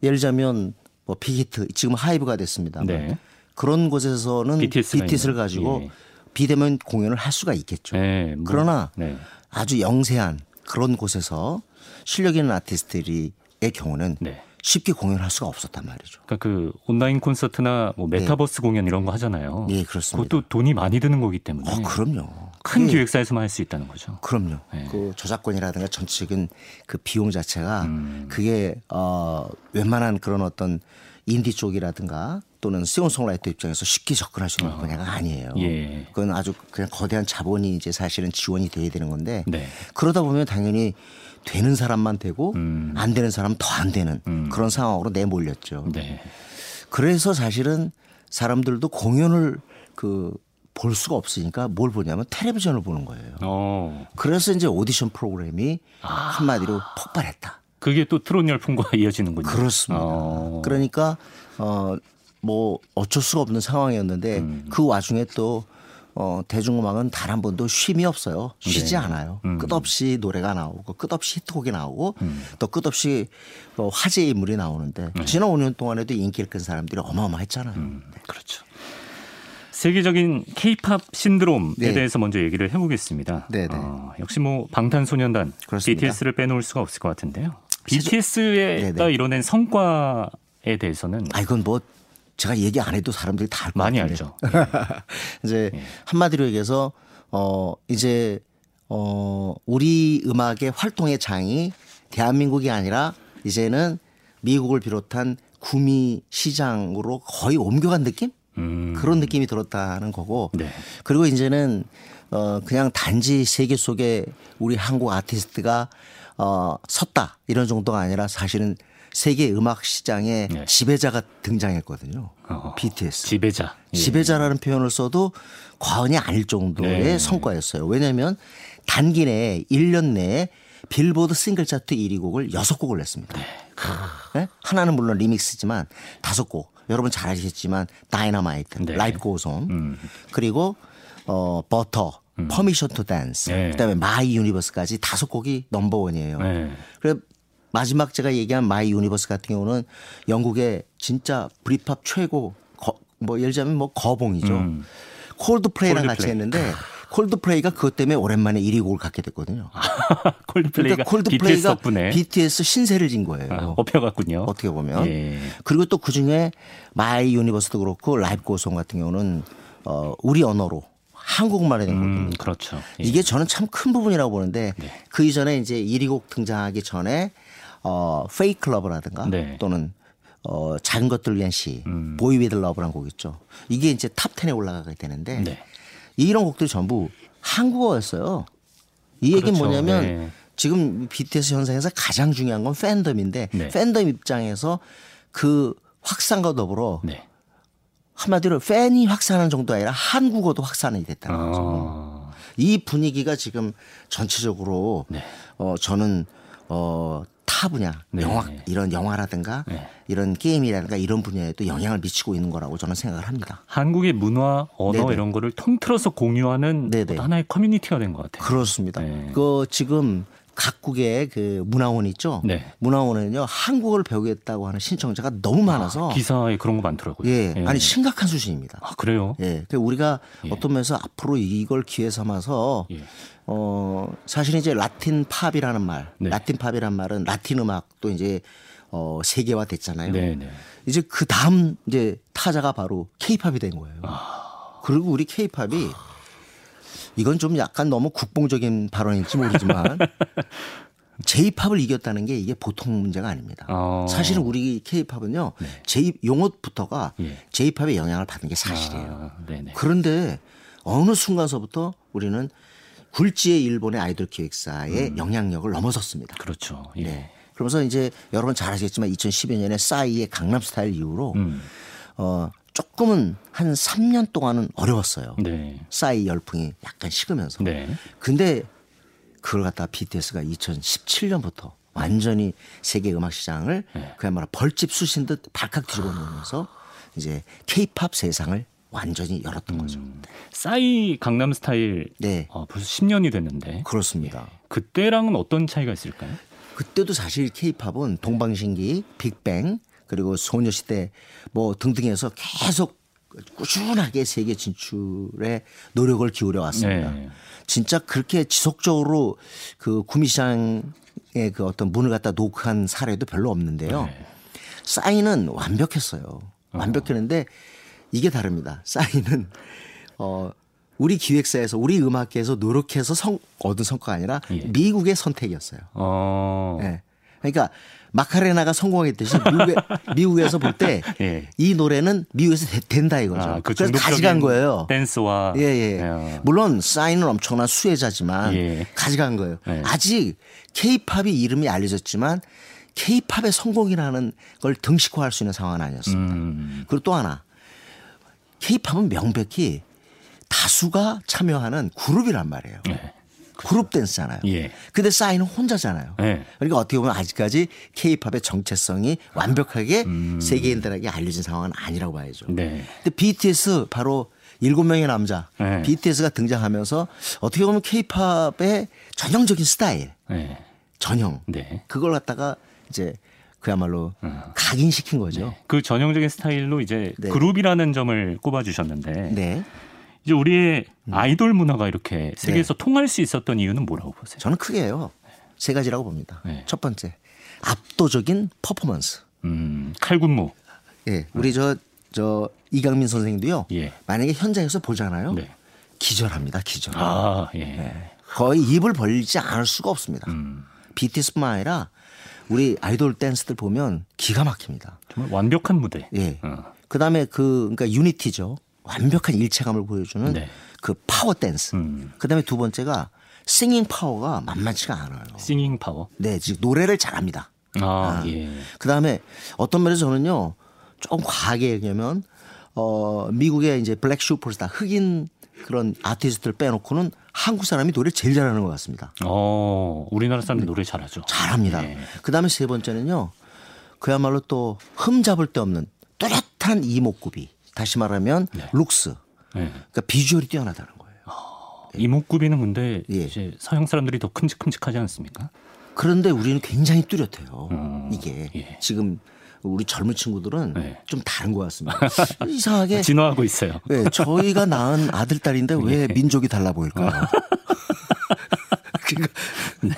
예를 들자면 뭐 빅히트 지금 하이브가 됐습니다. 네. 그런 곳에서는 BTS를 가지고 예. 비대면 공연을 할 수가 있겠죠. 네, 뭐, 그러나 네. 아주 영세한 그런 곳에서 실력 있는 아티스트들의 경우는 네. 쉽게 공연할 수가 없었단 말이죠. 그러니까 그 온라인 콘서트나 뭐 네. 메타버스 네. 공연 이런 거 하잖아요. 네, 그렇습니다. 그것도 돈이 많이 드는 거기 때문에. 아, 그럼요. 큰 네. 기획사에서만 할 수 있다는 거죠. 그럼요. 네. 그 저작권이라든가 전체적인 그 비용 자체가 음. 그게 어 웬만한 그런 어떤 인디 쪽이라든가 또는 시온송라이터 입장에서 쉽게 접근할 수 있는 어. 분야가 아니에요. 예. 그건 아주 그냥 거대한 자본이 이제 사실은 지원이 돼야 되는 건데 네. 그러다 보면 당연히 되는 사람만 되고 음. 안 되는 사람 더안 되는 음. 그런 상황으로 내몰렸죠. 네. 그래서 사실은 사람들도 공연을 그 볼 수가 없으니까 뭘 보냐면 텔레비전을 보는 거예요. 오. 어. 그래서 이제 오디션 프로그램이 아. 한마디로 폭발했다. 그게 또 트롯 열풍과 이어지는군요. 그렇습니다. 어. 그러니까 어 뭐 어쩔 수가 없는 상황이었는데 음. 그 와중에 또 어, 대중음악은 단 한 번도 쉼이 없어요. 쉬지 네. 않아요. 음. 끝없이 노래가 나오고 끝없이 히트곡이 나오고 음. 또 끝없이 어, 화제의 인물이 나오는데 네. 지난 5년 동안에도 인기를 끈 사람들이 어마어마했잖아요. 음. 네. 그렇죠. 세계적인 케이팝 신드롬에 네. 대해서 먼저 얘기를 해보겠습니다. 네, 네. 어, 역시 뭐 방탄소년단 그렇습니다. BTS를 빼놓을 수가 없을 것 같은데요. BTS가 이뤄낸 성과에 대해서는 아 이건 뭐 제가 얘기 안 해도 사람들이 다 많이 알죠. 이제 네. 한마디로 얘기해서 어 이제 어 우리 음악의 활동의 장이 대한민국이 아니라 이제는 미국을 비롯한 구미 시장으로 거의 옮겨간 느낌? 음. 그런 느낌이 들었다는 거고. 네. 그리고 이제는 어 그냥 단지 세계 속에 우리 한국 아티스트가 어 섰다 이런 정도가 아니라 사실은 세계 음악 시장의 네. 지배자가 등장했거든요. 어, BTS. 지배자. 예. 지배자라는 표현을 써도 과언이 아닐 정도의 네. 성과였어요. 왜냐하면 단기 내에 1년 내에 빌보드 싱글 차트 1위 곡을 6곡을 냈습니다. 네. 네? 하나는 물론 리믹스지만 5곡. 여러분 잘 아시겠지만 다이너마이트, 네. Life Goes On 음. 그리고 어 Butter, Permission to Dance, 그다음에 My Universe까지 다섯 곡이 넘버원이에요. 네. 그래 마지막 제가 얘기한 My Universe 같은 경우는 영국의 진짜 브리팝 최고 거, 뭐 예를 들자면 뭐 거봉이죠. 음. 콜드플레이랑 콜드플레이. 같이 했는데 콜드플레이가 그것 때문에 오랜만에 1위 곡을 갖게 됐거든요. 콜드플레이가 그러니까 콜드플레이가 BTS, BTS 신세를 진 거예요. 아, 업혀갔군요. 어떻게 보면. 예. 그리고 또 그 중에 My Universe도 그렇고 Life Goes On 같은 경우는 어, 우리 언어로 한국말에 된 음, 곡입니다. 그렇죠. 예. 이게 저는 참 큰 부분이라고 보는데 네. 그 이전에 이제 1위 곡 등장하기 전에 어, Fake Love라든가 네. 또는 어, 작은 것들 위한 시, 음. Boy With Luv라는 곡 있죠. 이게 이제 top 10에 올라가게 되는데 네. 이런 곡들이 전부 한국어였어요. 이 얘기는 그렇죠. 뭐냐면 네. 지금 BTS 현상에서 가장 중요한 건 팬덤인데 네. 팬덤 입장에서 그 확산과 더불어 네. 한마디로 팬이 확산하는 정도 아니라 한국어도 확산이 됐다는 거죠. 아. 이 분위기가 지금 전체적으로 네. 어 저는 어 타 분야, 네. 영화 이런 영화라든가 네. 이런 게임이라든가 이런 분야에 도 영향을 미치고 있는 거라고 저는 생각을 합니다. 한국의 문화, 언어 네네. 이런 거를 통틀어서 공유하는 하나의 커뮤니티가 된 것 같아요. 그렇습니다. 네. 그 지금 각국의 그 문화원 있죠. 네. 문화원은요 한국어를 배우겠다고 하는 신청자가 너무 많아서 아, 기사에 그런 거 많더라고요. 예, 예. 아니 심각한 수준입니다. 아 그래요? 예, 그 우리가 예. 어떤 면에서 앞으로 이걸 기회 삼아서 예. 어, 사실 이제 라틴 팝이라는 말, 네. 라틴 팝이란 말은 라틴 음악도 이제 어, 세계화 됐잖아요. 네, 네. 이제 그 다음 이제 타자가 바로 케이팝이 된 거예요. 아. 그리고 우리 케이팝이 이건 좀 약간 너무 국뽕적인 발언일지 모르지만 제이팝을 이겼다는 게 이게 보통 문제가 아닙니다. 어. 사실은 우리 케이팝은요, 네. 이제 이 용어부터가 예. 제이팝의 영향을 받는 게 사실이에요. 아, 그런데 어느 순간서부터 우리는 굴지의 일본의 아이돌 기획사의 음. 영향력을 넘어섰습니다. 그렇죠. 예. 네. 그러면서 이제 여러분 잘 아시겠지만 2012년에 싸이의 강남스타일 이후로 음. 어 조금은 한 3년 동안은 어려웠어요. 네. 싸이 열풍이 약간 식으면서. 네. 근데 그걸 갖다 BTS가 2017년부터 완전히 세계 음악 시장을 네. 그야말로 벌집 쑤신 듯 발칵 뒤집어 놓으면서 이제 케이팝 세상을 완전히 열었던 음. 거죠. 싸이 강남 스타일 네. 어, 벌써 10년이 됐는데 그렇습니다. 예. 그때랑은 어떤 차이가 있을까요? 그때도 사실 케이팝은 동방신기, 빅뱅 그리고 소녀시대 뭐 등등해서 계속 꾸준하게 세계 진출에 노력을 기울여 왔습니다. 네. 진짜 그렇게 지속적으로 그 구미시장의 그 어떤 문을 갖다 녹한 사례도 별로 없는데요. 네. 싸이는 완벽했어요. 어. 완벽했는데 어. 이게 다릅니다. 싸이는 어 우리 기획사에서 우리 음악계에서 노력해서 성, 얻은 성과가 아니라 예. 미국의 선택이었어요. 어. 네. 그러니까 마카레나가 성공했듯이 미국에, 미국에서 볼 때이 예. 노래는 미국에서 되, 된다 이거죠. 아, 그 그래서 가져간 거예요. 댄스와 예, 예. 예. 물론 싸이는 엄청난 수혜자지만 예. 가져간 거예요. 예. 아직 케이팝이 이름이 알려졌지만 케이팝의 성공이라는 걸 등식화할 수 있는 상황은 아니었습니다. 음. 그리고 또 하나 케이팝은 명백히 다수가 참여하는 그룹이란 말이에요. 네. 그룹 댄스잖아요. 예. 근데 싸이는 혼자잖아요. 네. 그러니까 어떻게 보면 아직까지 케이팝의 정체성이 완벽하게 음. 세계인들에게 알려진 상황은 아니라고 봐야죠. 네. 근데 BTS 바로 일곱 명의 남자 네. BTS가 등장하면서 어떻게 보면 케이팝의 전형적인 스타일 네. 전형 네. 그걸 갖다가 이제 그야말로 음. 각인시킨 거죠. 네. 그 전형적인 스타일로 이제 네. 그룹이라는 점을 꼽아주셨는데 네. 이제 우리의 음. 아이돌 문화가 이렇게 세계에서 네. 통할 수 있었던 이유는 뭐라고 보세요? 저는 크게요 세 가지라고 봅니다. 첫 번째 압도적인 퍼포먼스. 음, 칼군무. 예, 우리 저, 저, 이강민 선생님도요. 예. 만약에 현장에서 보잖아요. 네. 기절합니다, 기절. 아, 예. 네. 거의 입을 벌리지 않을 수가 없습니다. 음. BTS뿐만 아니라 우리 아이돌 댄스들 보면 기가 막힙니다. 정말 완벽한 무대. 예. 어. 그 다음에 그, 그러니까 unity죠. 완벽한 일체감을 보여주는 네. 그 파워 댄스. 음. 그 다음에 두 번째가 singing power가 만만치가 않아요. singing power? 네, 즉 노래를 잘합니다. 아, 아. 예. 그다음에 어떤 면에서 저는요. 좀 과하게 얘기하면 어 미국의 이제 black 슈퍼스타 흑인 그런 아티스트를 빼놓고는 한국 사람이 노래 제일 잘하는 것 같습니다. 어, 우리나라 사람들 노래 잘하죠. 잘합니다. 네. 그다음에 세 번째는요. 그야말로 또 흠 잡을 데 없는 뚜렷한 이목구비. 다시 말하면 네. looks. 네. 그러니까 비주얼이 뛰어나다는 거예요. 어, 이목구비는 근데 예. 이제 서양 사람들이 더 큼직큼직하지 않습니까? 그런데 우리는 굉장히 뚜렷해요. 음, 이게 예. 지금 우리 젊은 친구들은 네. 좀 다른 것 같습니다. 이상하게 진화하고 있어요. 네, 저희가 낳은 아들 딸인데 왜 네. 민족이 달라 보일까요? 그러니까 네.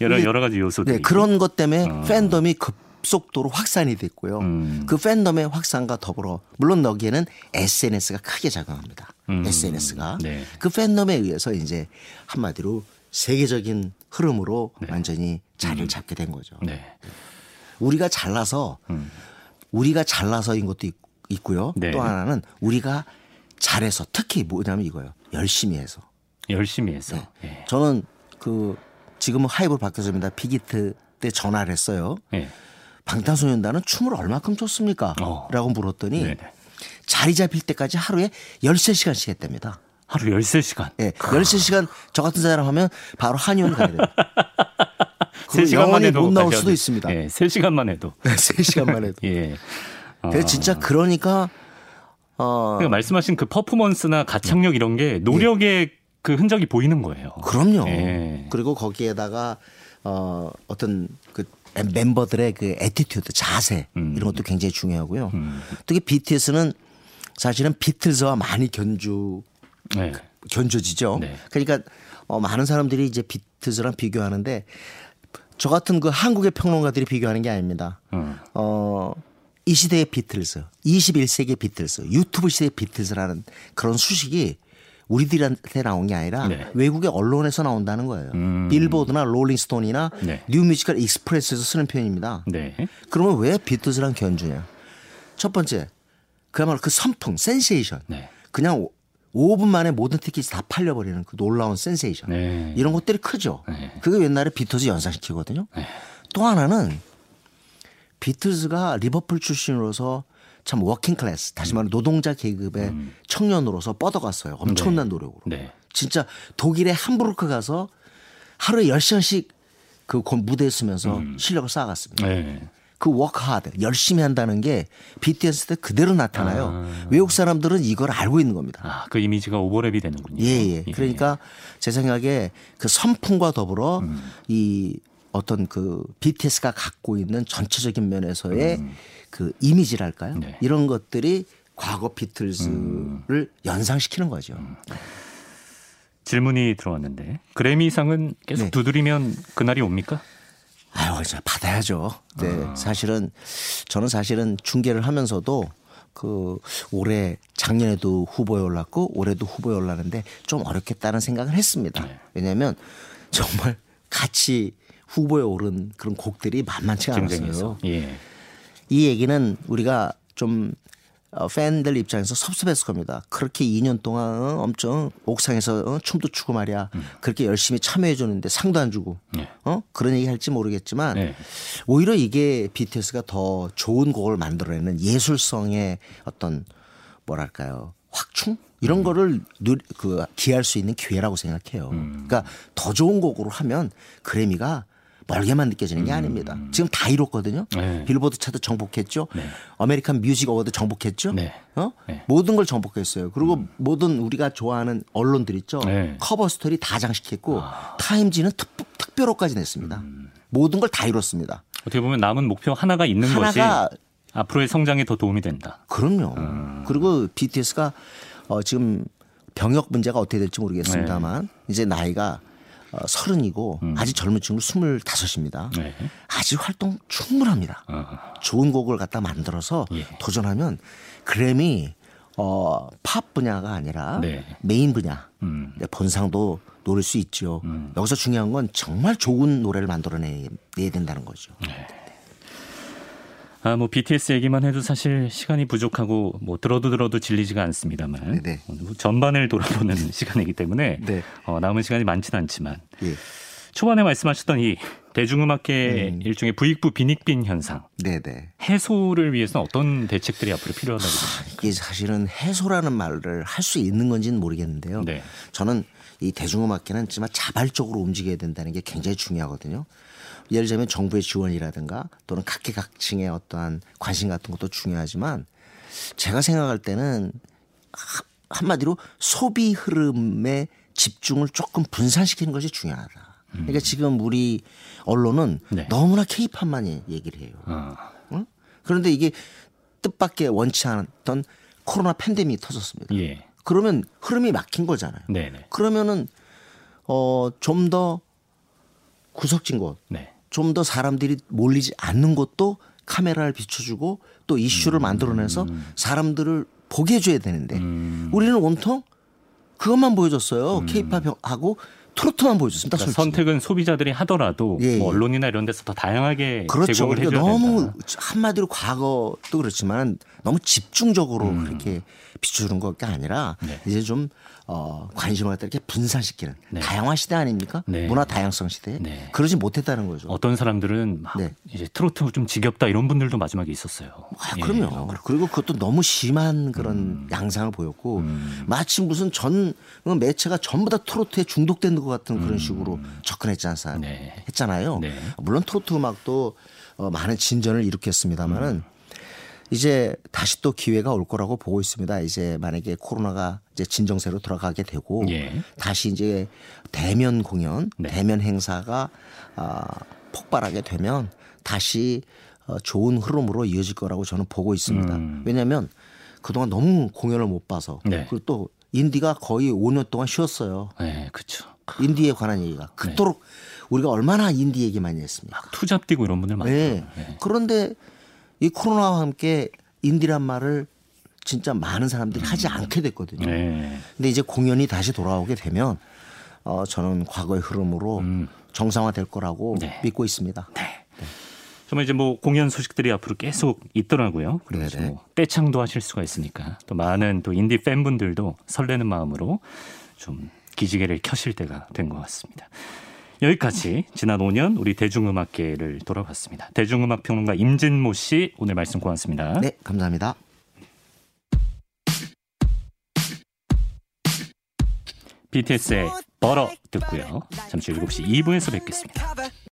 여러 여러 가지 요소들. 네, 그런 것 때문에 어. 팬덤이 급 속도로 확산이 됐고요. 음. 그 팬덤의 확산과 더불어 물론 여기에는 SNS가 크게 작용합니다. 음. SNS가 네. 그 팬덤에 의해서 이제 한마디로 세계적인 흐름으로 네. 완전히 자리를 음. 잡게 된 거죠. 네. 우리가 잘나서 음. 우리가 잘나서인 것도 있, 고요또 네. 하나는 우리가 잘해서 특히 뭐냐면 이거예요. 열심히 해서. 열심히 해서. 네. 예. 저는 그 지금은 하이브로 바뀌었습니다. 빅히트 때 전화를 했어요. 예. 방탄소년단은 춤을 얼마큼 췄습니까? 어. 라고 물었더니 네네. 자리 잡힐 때까지 하루에 13시간씩 했답니다. 하루 13시간. 예. 네, 13시간 저 같은 사람 하면 바로 한의원 가야 돼요. 3시간만 해도 못 나올 수도 있습니다. 예, 3시간만 해도. 3시간만 해도. 예. 그 진짜 그러니까 어 그러니까 말씀하신 그 퍼포먼스나 가창력 이런 게 노력의 예. 그 흔적이 보이는 거예요. 그럼요. 예. 그리고 거기에다가 어 어떤 그 멤버들의 그 attitude, 자세 음. 이런 것도 굉장히 중요하고요. 음. 특히 BTS는 사실은 비틀즈와 많이 견주 네. 견줘지죠. 네. 그러니까 어, 많은 사람들이 이제 비틀즈랑 비교하는데 저 같은 그 한국의 평론가들이 비교하는 게 아닙니다. 음. 어, 이 시대의 비틀즈, 21세기의 비틀즈, 유튜브 시대의 비틀즈라는 그런 수식이 우리들한테 나온 게 아니라 네. 외국의 언론에서 나온다는 거예요. 음. 빌보드나 롤링스톤이나 네. New Musical Express에서 쓰는 표현입니다. 네. 그러면 왜 비틀즈랑 견주냐? 첫 번째, 그야말로 그 선풍, 센세이션. 네. 그냥 5분 만에 모든 티켓이 다 팔려버리는 그 놀라운 센세이션. 네. 이런 것들이 크죠. 네. 그게 옛날에 비틀즈 연상시키거든요. 네. 또 하나는 비틀즈가 리버풀 출신으로서 참 working class, 다시 말해 노동자 계급의 음. 청년으로서 뻗어갔어요. 엄청난 네. 노력으로. 네. 진짜 독일의 함부르크 가서 하루에 10시간씩 그 무대에 서면서 음. 실력을 쌓아갔습니다. 네. 그 work hard 열심히 한다는 게 BTS 때 그대로 나타나요. 아. 외국 사람들은 이걸 알고 있는 겁니다. 아, 그 이미지가 오버랩이 되는군요. 예, 예. 예. 그러니까 제 생각에 그 선풍과 더불어 음. 이 어떤 그 BTS가 갖고 있는 전체적인 면에서의 음. 그 이미지랄까요? 네. 이런 것들이 과거 비틀즈를 음. 연상시키는 거죠. 음. 질문이 들어왔는데 그래미상은 계속 네. 두드리면 그날이 옵니까? 아유, 이제 받아야죠. 네. 아. 사실은 저는 사실은 중계를 하면서도 그 올해 작년에도 후보에 올랐고 올해도 후보에 올랐는데 좀 어렵겠다는 생각을 했습니다. 네. 왜냐하면 정말 같이 후보에 오른 그런 곡들이 만만치 않았어요. 예. 이 얘기는 우리가 좀 어, 팬들 입장에서 섭섭했을 겁니다. 그렇게 2년 동안 어, 엄청 옥상에서 어, 춤도 추고 말이야. 음. 그렇게 열심히 참여해 줬는데 상도 안 주고. 네. 어? 그런 얘기 할지 모르겠지만 네. 오히려 이게 BTS가 더 좋은 곡을 만들어내는 예술성의 어떤 뭐랄까요. 확충? 이런 음. 거를 누, 그 기할 수 있는 기회라고 생각해요. 음. 그러니까 더 좋은 곡으로 하면 그래미가 멀게만 느껴지는 게 음. 아닙니다. 지금 다 이뤘거든요. 네. 빌보드 차트 정복했죠. 네. American Music Award 정복했죠. 네. 어? 네. 모든 걸 정복했어요. 그리고 음. 모든 우리가 좋아하는 언론들 있죠. 네. 커버 스토리 다 장식했고 아. 타임지는 특, 특별호까지 냈습니다. 음. 모든 걸 다 이뤘습니다. 어떻게 보면 남은 목표 하나가 있는 하나가 것이 앞으로의 성장에 더 도움이 된다. 그럼요. 음. 그리고 BTS가 어, 지금 병역 문제가 어떻게 될지 모르겠습니다만 네. 이제 나이가 어, 서른이고 음. 아직 젊은 친구 스물다섯입니다. 네. 아직 활동 충분합니다. 어. 좋은 곡을 갖다 만들어서 예. 도전하면 그래미 어, 팝 분야가 아니라 네. 메인 분야 음. 본상도 노릴 수 있죠. 음. 여기서 중요한 건 정말 좋은 노래를 만들어내야 된다는 거죠. 네. 아, 뭐 BTS 얘기만 해도 사실 시간이 부족하고 뭐 들어도 들어도 질리지가 않습니다만 네. 전반을 돌아보는 시간이기 때문에 네. 어, 남은 시간이 많지는 않지만 예. 초반에 말씀하셨던 이 대중음악계 음. 일종의 부익부 빈익빈 현상 네네. 해소를 위해서는 어떤 대책들이 앞으로 필요하다고 보십니까? 이게 사실은 해소라는 말을 할 수 있는 건지는 모르겠는데요. 네. 저는 이 대중음악계는 정말 자발적으로 움직여야 된다는 게 굉장히 중요하거든요. 예를 들면 정부의 지원이라든가 또는 각계각층의 어떠한 관심 같은 것도 중요하지만 제가 생각할 때는 한마디로 소비 흐름의 집중을 조금 분산시키는 것이 중요하다. 그러니까 지금 우리 언론은 네. 너무나 케이팝만 얘기를 해요. 어. 응? 그런데 이게 뜻밖의 원치 않았던 코로나 팬데믹이 터졌습니다. 예. 그러면 흐름이 막힌 거잖아요. 네네. 그러면은 어, 좀 더 구석진 곳, 네. 좀 더 사람들이 몰리지 않는 곳도 카메라를 비춰주고 또 이슈를 음. 만들어내서 사람들을 보게 해줘야 되는데 음. 우리는 온통 그것만 보여줬어요. 음. 케이팝하고 트로트만 보여줬습니다. 그러니까 선택은 소비자들이 하더라도 예, 뭐 언론이나 이런 데서 더 다양하게 그렇죠. 제공을 그러니까 해줘야 너무 된다. 한마디로 과거도 그렇지만 너무 집중적으로 음. 그렇게 비춰주는 것이 아니라 네. 이제 좀 어, 관심을 갖다 이렇게 분산시키는 네. 다양화 시대 아닙니까? 네. 문화 다양성 시대. 네. 그러지 못했다는 거죠. 어떤 사람들은 막 네. 이제 트로트 좀 지겹다 이런 분들도 마지막에 있었어요. 아, 그럼요. 예. 그리고 그것도 너무 심한 그런 음. 양상을 보였고 음. 마치 무슨 전 매체가 전부 다 트로트에 중독된 것 같은 그런 음. 식으로 접근했지 않습니까? 네. 했잖아요. 네. 물론 트로트 음악도 어, 많은 진전을 일으켰습니다마는 음. 이제 다시 또 기회가 올 거라고 보고 있습니다. 이제 만약에 코로나가 이제 진정세로 들어가게 되고 예. 다시 이제 대면 공연, 네. 대면 행사가 아, 폭발하게 되면 다시 어, 좋은 흐름으로 이어질 거라고 저는 보고 있습니다. 음. 왜냐하면 그동안 너무 공연을 못 봐서 네. 그리고 또 인디가 거의 5년 동안 쉬었어요. 네, 그렇죠. 인디에 관한 얘기가 네. 그토록 네. 우리가 얼마나 인디 얘기 많이 했습니까? 투잡 뛰고 이런 분들 많죠. 네. 네. 그런데 이 코로나와 함께 인디란 말을 진짜 많은 사람들이 하지 음. 않게 됐거든요. 네. 근데 이제 공연이 다시 돌아오게 되면 어 저는 과거의 흐름으로 음. 정상화 될 거라고 네. 믿고 있습니다. 네. 네. 정말 이제 뭐 공연 소식들이 앞으로 계속 있더라고요. 그래서 뭐 떼창도 하실 수가 있으니까 또 많은 또 인디 팬분들도 설레는 마음으로 좀 기지개를 켜실 때가 된 것 같습니다. 여기까지 지난 5년 우리 대중음악계를 돌아봤습니다. 대중음악 평론가 임진모 씨 오늘 말씀 고맙습니다. 네, 감사합니다. BTS의 벌어 듣고요. 잠시 7시 2부에서 뵙겠습니다.